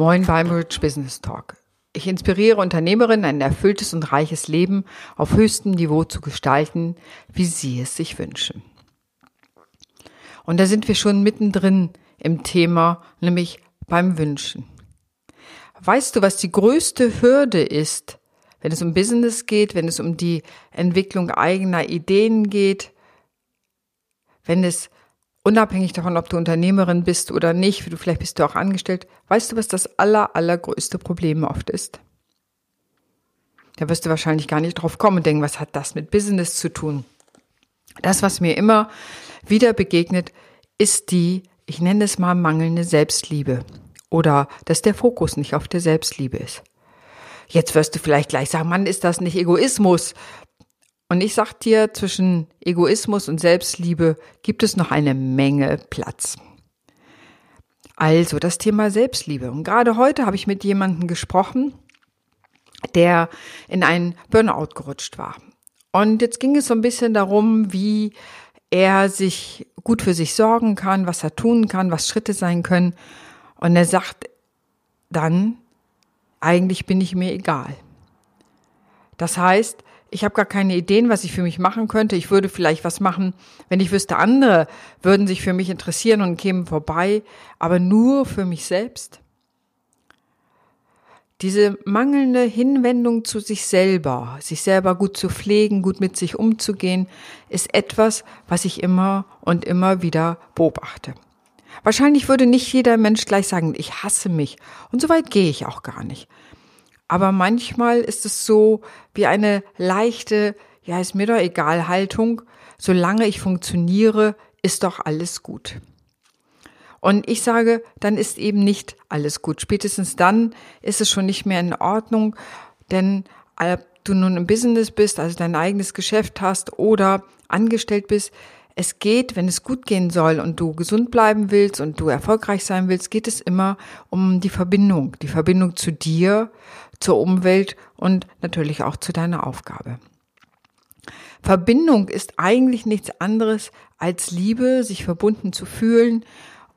Moin beim Rich Business Talk. Ich inspiriere Unternehmerinnen, ein erfülltes und reiches Leben auf höchstem Niveau zu gestalten, wie sie es sich wünschen. Und da sind wir schon mittendrin im Thema, nämlich beim Wünschen. Weißt du, was die größte Hürde ist, wenn es um Business geht, wenn es um die Entwicklung eigener Ideen geht, wenn es unabhängig davon, ob du Unternehmerin bist oder nicht, du vielleicht bist du auch angestellt, weißt du, was das aller, allergrößte Problem oft ist? Da wirst du wahrscheinlich gar nicht drauf kommen und denken, was hat das mit Business zu tun? Das, was mir immer wieder begegnet, ist die, ich nenne es mal mangelnde Selbstliebe oder dass der Fokus nicht auf der Selbstliebe ist. Jetzt wirst du vielleicht gleich sagen, Mann, ist das nicht Egoismus? Und ich sag dir, zwischen Egoismus und Selbstliebe gibt es noch eine Menge Platz. Also das Thema Selbstliebe. Und gerade heute habe ich mit jemandem gesprochen, der in einen Burnout gerutscht war. Und jetzt ging es so ein bisschen darum, wie er sich gut für sich sorgen kann, was er tun kann, was Schritte sein können. Und er sagt dann, eigentlich bin ich mir egal. Das heißt, ich habe gar keine Ideen, was ich für mich machen könnte. Ich würde vielleicht was machen, wenn ich wüsste, andere würden sich für mich interessieren und kämen vorbei, aber nur für mich selbst. Diese mangelnde Hinwendung zu sich selber, sich selber gut zu pflegen, gut mit sich umzugehen, ist etwas, was ich immer und immer wieder beobachte. Wahrscheinlich würde nicht jeder Mensch gleich sagen, ich hasse mich. Und so weit gehe ich auch gar nicht. Aber manchmal ist es so wie eine leichte, ja, ist mir doch egal Haltung. Solange ich funktioniere, ist doch alles gut. Und ich sage, dann ist eben nicht alles gut. Spätestens dann ist es schon nicht mehr in Ordnung, denn ob du nun im Business bist, also dein eigenes Geschäft hast oder angestellt bist, es geht, wenn es gut gehen soll und du gesund bleiben willst und du erfolgreich sein willst, geht es immer um die Verbindung, die Verbindung zu dir, zur Umwelt und natürlich auch zu deiner Aufgabe. Verbindung ist eigentlich nichts anderes als Liebe, sich verbunden zu fühlen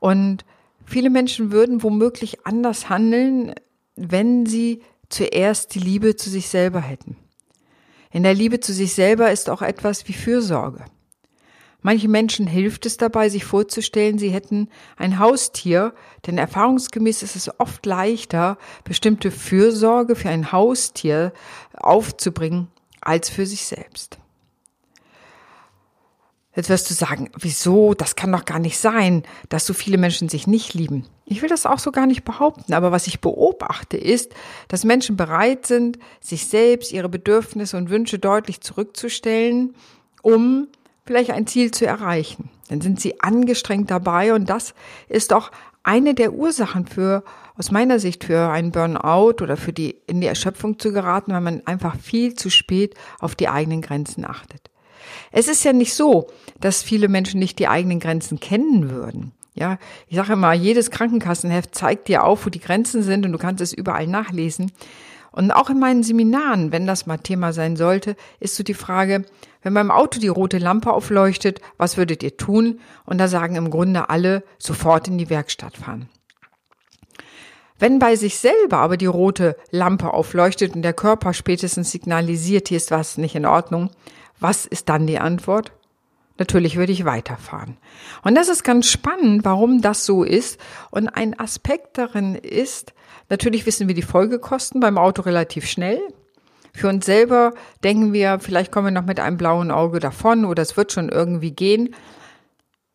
und viele Menschen würden womöglich anders handeln, wenn sie zuerst die Liebe zu sich selber hätten. In der Liebe zu sich selber ist auch etwas wie Fürsorge. Manchen Menschen hilft es dabei, sich vorzustellen, sie hätten ein Haustier, denn erfahrungsgemäß ist es oft leichter, bestimmte Fürsorge für ein Haustier aufzubringen, als für sich selbst. Jetzt wirst du sagen, wieso? Das kann doch gar nicht sein, dass so viele Menschen sich nicht lieben. Ich will das auch so gar nicht behaupten, aber was ich beobachte ist, dass Menschen bereit sind, sich selbst, ihre Bedürfnisse und Wünsche deutlich zurückzustellen, um vielleicht ein Ziel zu erreichen. Dann sind sie angestrengt dabei und das ist auch eine der Ursachen für, aus meiner Sicht, für einen Burnout oder für die, in die Erschöpfung zu geraten, weil man einfach viel zu spät auf die eigenen Grenzen achtet. Es ist ja nicht so, dass viele Menschen nicht die eigenen Grenzen kennen würden. Ja, ich sage immer, jedes Krankenkassenheft zeigt dir auf, wo die Grenzen sind und du kannst es überall nachlesen. Und auch in meinen Seminaren, wenn das mal Thema sein sollte, ist so die Frage, wenn beim Auto die rote Lampe aufleuchtet, was würdet ihr tun? Und da sagen im Grunde alle, sofort in die Werkstatt fahren. Wenn bei sich selber aber die rote Lampe aufleuchtet und der Körper spätestens signalisiert, hier ist was nicht in Ordnung, was ist dann die Antwort? Natürlich würde ich weiterfahren. Und das ist ganz spannend, warum das so ist. Und ein Aspekt darin ist, natürlich wissen wir die Folgekosten beim Auto relativ schnell. Für uns selber denken wir, vielleicht kommen wir noch mit einem blauen Auge davon oder es wird schon irgendwie gehen.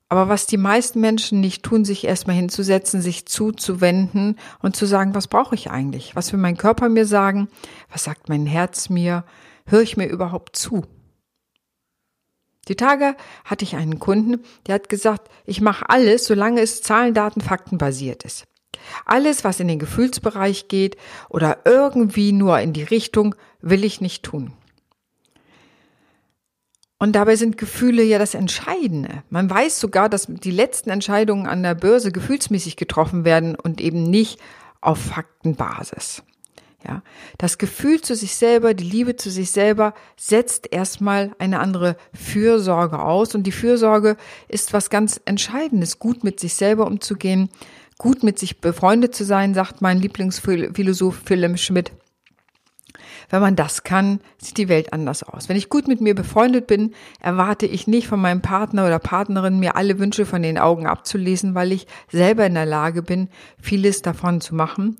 Aber was die meisten Menschen nicht tun, sich erstmal hinzusetzen, sich zuzuwenden und zu sagen, was brauche ich eigentlich? Was will mein Körper mir sagen? Was sagt mein Herz mir? Höre ich mir überhaupt zu? Die Tage hatte ich einen Kunden, der hat gesagt, ich mache alles, solange es Zahlen, Daten, Fakten basiert ist. Alles, was in den Gefühlsbereich geht oder irgendwie nur in die Richtung, will ich nicht tun. Und dabei sind Gefühle ja das Entscheidende. Man weiß sogar, dass die letzten Entscheidungen an der Börse gefühlsmäßig getroffen werden und eben nicht auf Faktenbasis. Ja, das Gefühl zu sich selber, die Liebe zu sich selber setzt erstmal eine andere Fürsorge aus und die Fürsorge ist was ganz Entscheidendes, gut mit sich selber umzugehen, gut mit sich befreundet zu sein, sagt mein Lieblingsphilosoph Philipp Schmidt. Wenn man das kann, sieht die Welt anders aus. Wenn ich gut mit mir befreundet bin, erwarte ich nicht von meinem Partner oder Partnerin, mir alle Wünsche von den Augen abzulesen, weil ich selber in der Lage bin, vieles davon zu machen.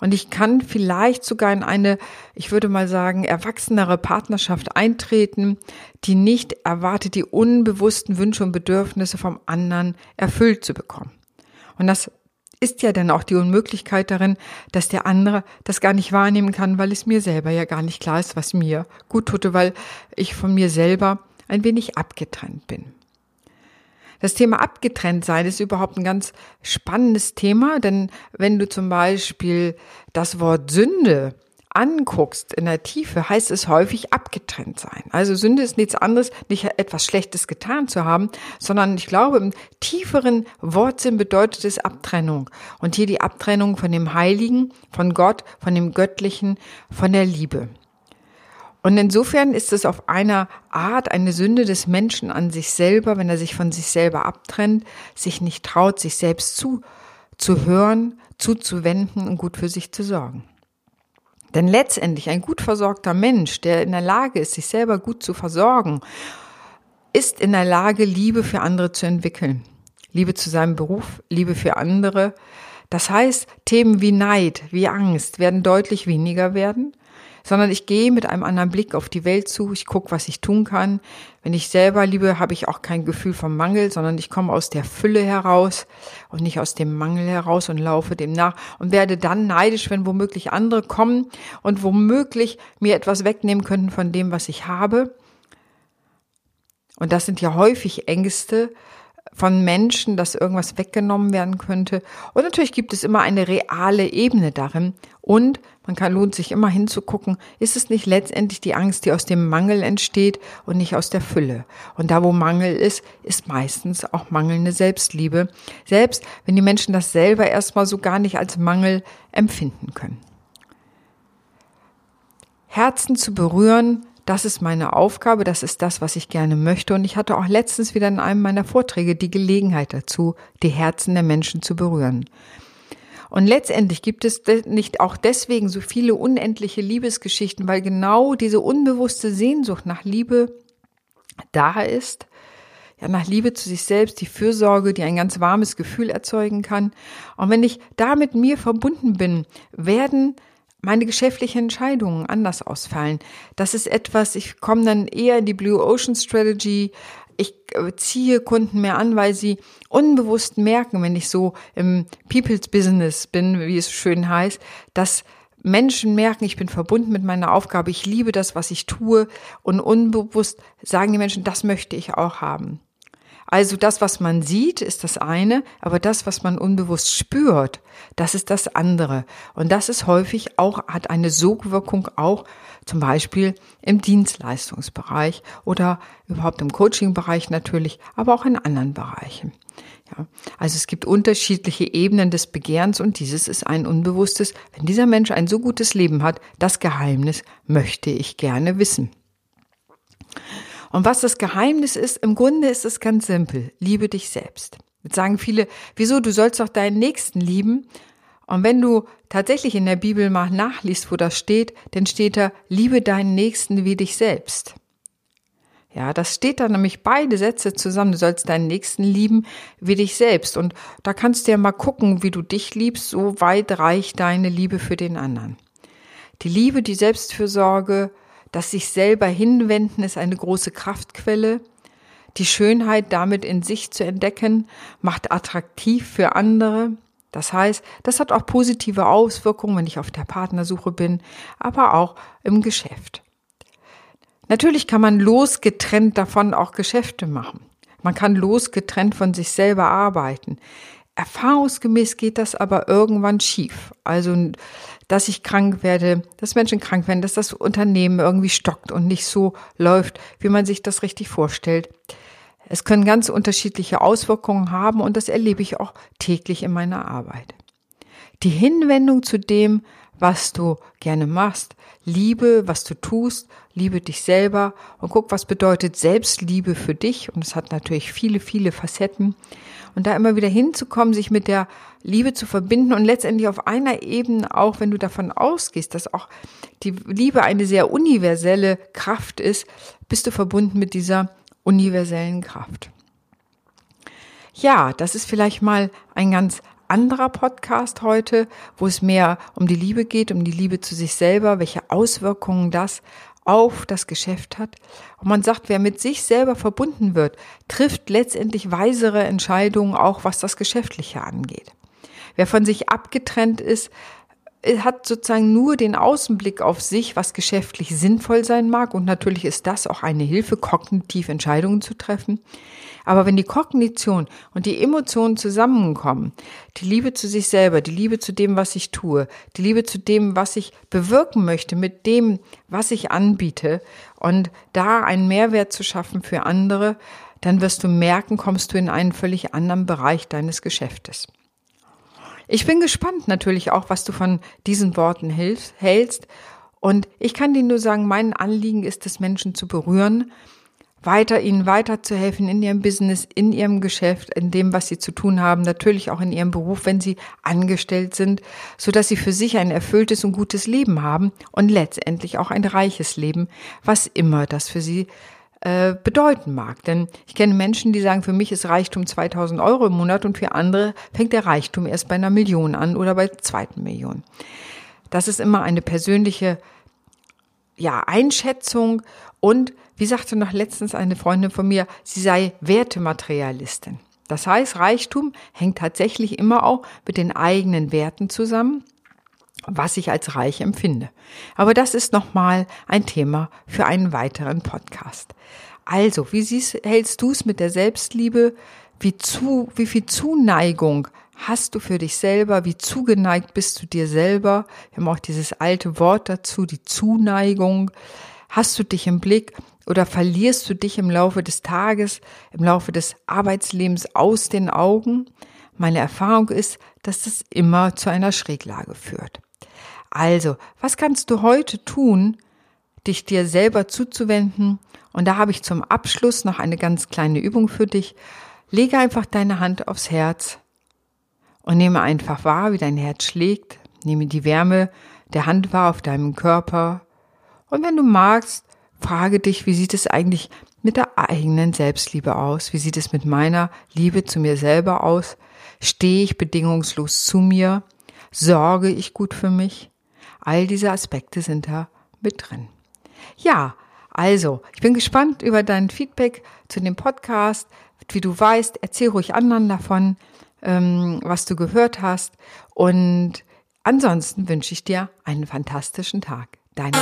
Und ich kann vielleicht sogar in eine, ich würde mal sagen, erwachsenere Partnerschaft eintreten, die nicht erwartet, die unbewussten Wünsche und Bedürfnisse vom anderen erfüllt zu bekommen. Und das ist ja dann auch die Unmöglichkeit darin, dass der andere das gar nicht wahrnehmen kann, weil es mir selber ja gar nicht klar ist, was mir gut tut, weil ich von mir selber ein wenig abgetrennt bin. Das Thema abgetrennt sein ist überhaupt ein ganz spannendes Thema, denn wenn du zum Beispiel das Wort Sünde anguckst in der Tiefe, heißt es häufig abgetrennt sein. Also Sünde ist nichts anderes, nicht etwas Schlechtes getan zu haben, sondern ich glaube, im tieferen Wortsinn bedeutet es Abtrennung. Und hier die Abtrennung von dem Heiligen, von Gott, von dem Göttlichen, von der Liebe. Und insofern ist es auf einer Art eine Sünde des Menschen an sich selber, wenn er sich von sich selber abtrennt, sich nicht traut, sich selbst zu, zu hören, zuzuwenden und gut für sich zu sorgen. Denn letztendlich ein gut versorgter Mensch, der in der Lage ist, sich selber gut zu versorgen, ist in der Lage, Liebe für andere zu entwickeln. Liebe zu seinem Beruf, Liebe für andere. Das heißt, Themen wie Neid, wie Angst werden deutlich weniger werden sondern ich gehe mit einem anderen Blick auf die Welt zu. Ich gucke, was ich tun kann. Wenn ich selber liebe, habe ich auch kein Gefühl vom Mangel, sondern ich komme aus der Fülle heraus und nicht aus dem Mangel heraus und laufe dem nach und werde dann neidisch, wenn womöglich andere kommen und womöglich mir etwas wegnehmen könnten von dem, was ich habe. Und das sind ja häufig Ängste, von Menschen, dass irgendwas weggenommen werden könnte. Und natürlich gibt es immer eine reale Ebene darin. Und man kann lohnt sich immer hinzugucken, ist es nicht letztendlich die Angst, die aus dem Mangel entsteht und nicht aus der Fülle. Und da, wo Mangel ist, ist meistens auch mangelnde Selbstliebe. Selbst wenn die Menschen das selber erstmal so gar nicht als Mangel empfinden können. Herzen zu berühren, das ist meine Aufgabe, das ist das, was ich gerne möchte. Und ich hatte auch letztens wieder in einem meiner Vorträge die Gelegenheit dazu, die Herzen der Menschen zu berühren. Und letztendlich gibt es nicht auch deswegen so viele unendliche Liebesgeschichten, weil genau diese unbewusste Sehnsucht nach Liebe da ist, ja, nach Liebe zu sich selbst, die Fürsorge, die ein ganz warmes Gefühl erzeugen kann. Und wenn ich da mit mir verbunden bin, werden meine geschäftlichen Entscheidungen anders ausfallen. Das ist etwas, ich komme dann eher in die Blue Ocean Strategy. Ich äh, ziehe Kunden mehr an, weil sie unbewusst merken, wenn ich so im People's Business bin, wie es schön heißt, dass Menschen merken, ich bin verbunden mit meiner Aufgabe, ich liebe das, was ich tue und unbewusst sagen die Menschen, das möchte ich auch haben. Also das, was man sieht, ist das eine, aber das, was man unbewusst spürt, das ist das andere. Und das ist häufig auch, hat eine Sogwirkung auch zum Beispiel im Dienstleistungsbereich oder überhaupt im Coachingbereich natürlich, aber auch in anderen Bereichen. Ja, also es gibt unterschiedliche Ebenen des Begehrens und dieses ist ein unbewusstes, wenn dieser Mensch ein so gutes Leben hat, das Geheimnis möchte ich gerne wissen. Und was das Geheimnis ist, im Grunde ist es ganz simpel. Liebe dich selbst. Jetzt sagen viele, wieso, du sollst doch deinen Nächsten lieben. Und wenn du tatsächlich in der Bibel mal nachliest, wo das steht, dann steht da, liebe deinen Nächsten wie dich selbst. Ja, das steht da nämlich beide Sätze zusammen. Du sollst deinen Nächsten lieben wie dich selbst. Und da kannst du ja mal gucken, wie du dich liebst. So weit reicht deine Liebe für den anderen. Die Liebe, die Selbstfürsorge, das sich selber hinwenden ist eine große Kraftquelle. Die Schönheit damit in sich zu entdecken, macht attraktiv für andere. Das heißt, das hat auch positive Auswirkungen, wenn ich auf der Partnersuche bin, aber auch im Geschäft. Natürlich kann man losgetrennt davon auch Geschäfte machen. Man kann losgetrennt von sich selber arbeiten. Erfahrungsgemäß geht das aber irgendwann schief. Also dass ich krank werde, dass Menschen krank werden, dass das Unternehmen irgendwie stockt und nicht so läuft, wie man sich das richtig vorstellt. Es können ganz unterschiedliche Auswirkungen haben und das erlebe ich auch täglich in meiner Arbeit. Die Hinwendung zu dem, was du gerne machst. Liebe, was du tust, liebe dich selber und guck, was bedeutet Selbstliebe für dich. Und es hat natürlich viele, viele Facetten. Und da immer wieder hinzukommen, sich mit der Liebe zu verbinden und letztendlich auf einer Ebene auch, wenn du davon ausgehst, dass auch die Liebe eine sehr universelle Kraft ist, bist du verbunden mit dieser universellen Kraft. Ja, das ist vielleicht mal ein ganz anderer Podcast heute, wo es mehr um die Liebe geht, um die Liebe zu sich selber, welche Auswirkungen das auf das Geschäft hat. Und man sagt, wer mit sich selber verbunden wird, trifft letztendlich weisere Entscheidungen, auch was das Geschäftliche angeht. Wer von sich abgetrennt ist, hat sozusagen nur den Außenblick auf sich, was geschäftlich sinnvoll sein mag. Und natürlich ist das auch eine Hilfe, kognitiv Entscheidungen zu treffen. Aber wenn die Kognition und die Emotionen zusammenkommen, die Liebe zu sich selber, die Liebe zu dem, was ich tue, die Liebe zu dem, was ich bewirken möchte, mit dem, was ich anbiete und da einen Mehrwert zu schaffen für andere, dann wirst du merken, kommst du in einen völlig anderen Bereich deines Geschäftes. Ich bin gespannt natürlich auch, was du von diesen Worten hältst. Und ich kann dir nur sagen, mein Anliegen ist es, Menschen zu berühren, weiter ihnen weiterzuhelfen in ihrem Business, in ihrem Geschäft, in dem, was sie zu tun haben, natürlich auch in ihrem Beruf, wenn sie angestellt sind, so dass sie für sich ein erfülltes und gutes Leben haben und letztendlich auch ein reiches Leben, was immer das für sie äh, bedeuten mag. Denn ich kenne Menschen, die sagen, für mich ist Reichtum 2000 Euro im Monat und für andere fängt der Reichtum erst bei einer Million an oder bei zweiten Million. Das ist immer eine persönliche ja, Einschätzung und wie sagte noch letztens eine Freundin von mir, sie sei Wertematerialistin. Das heißt, Reichtum hängt tatsächlich immer auch mit den eigenen Werten zusammen, was ich als reich empfinde. Aber das ist nochmal ein Thema für einen weiteren Podcast. Also, wie siehst, hältst du es mit der Selbstliebe? Wie zu, wie viel Zuneigung hast du für dich selber? Wie zugeneigt bist du dir selber? Wir haben auch dieses alte Wort dazu, die Zuneigung. Hast du dich im Blick oder verlierst du dich im Laufe des Tages, im Laufe des Arbeitslebens aus den Augen? Meine Erfahrung ist, dass das immer zu einer Schräglage führt. Also, was kannst du heute tun, dich dir selber zuzuwenden? Und da habe ich zum Abschluss noch eine ganz kleine Übung für dich. Lege einfach deine Hand aufs Herz und nehme einfach wahr, wie dein Herz schlägt. Nehme die Wärme der Hand wahr auf deinem Körper. Und wenn du magst, frage dich, wie sieht es eigentlich mit der eigenen Selbstliebe aus? Wie sieht es mit meiner Liebe zu mir selber aus? Stehe ich bedingungslos zu mir? Sorge ich gut für mich? All diese Aspekte sind da mit drin. Ja, also, ich bin gespannt über dein Feedback zu dem Podcast. Wie du weißt, erzähl ruhig anderen davon, ähm, was du gehört hast. Und ansonsten wünsche ich dir einen fantastischen Tag. Deine.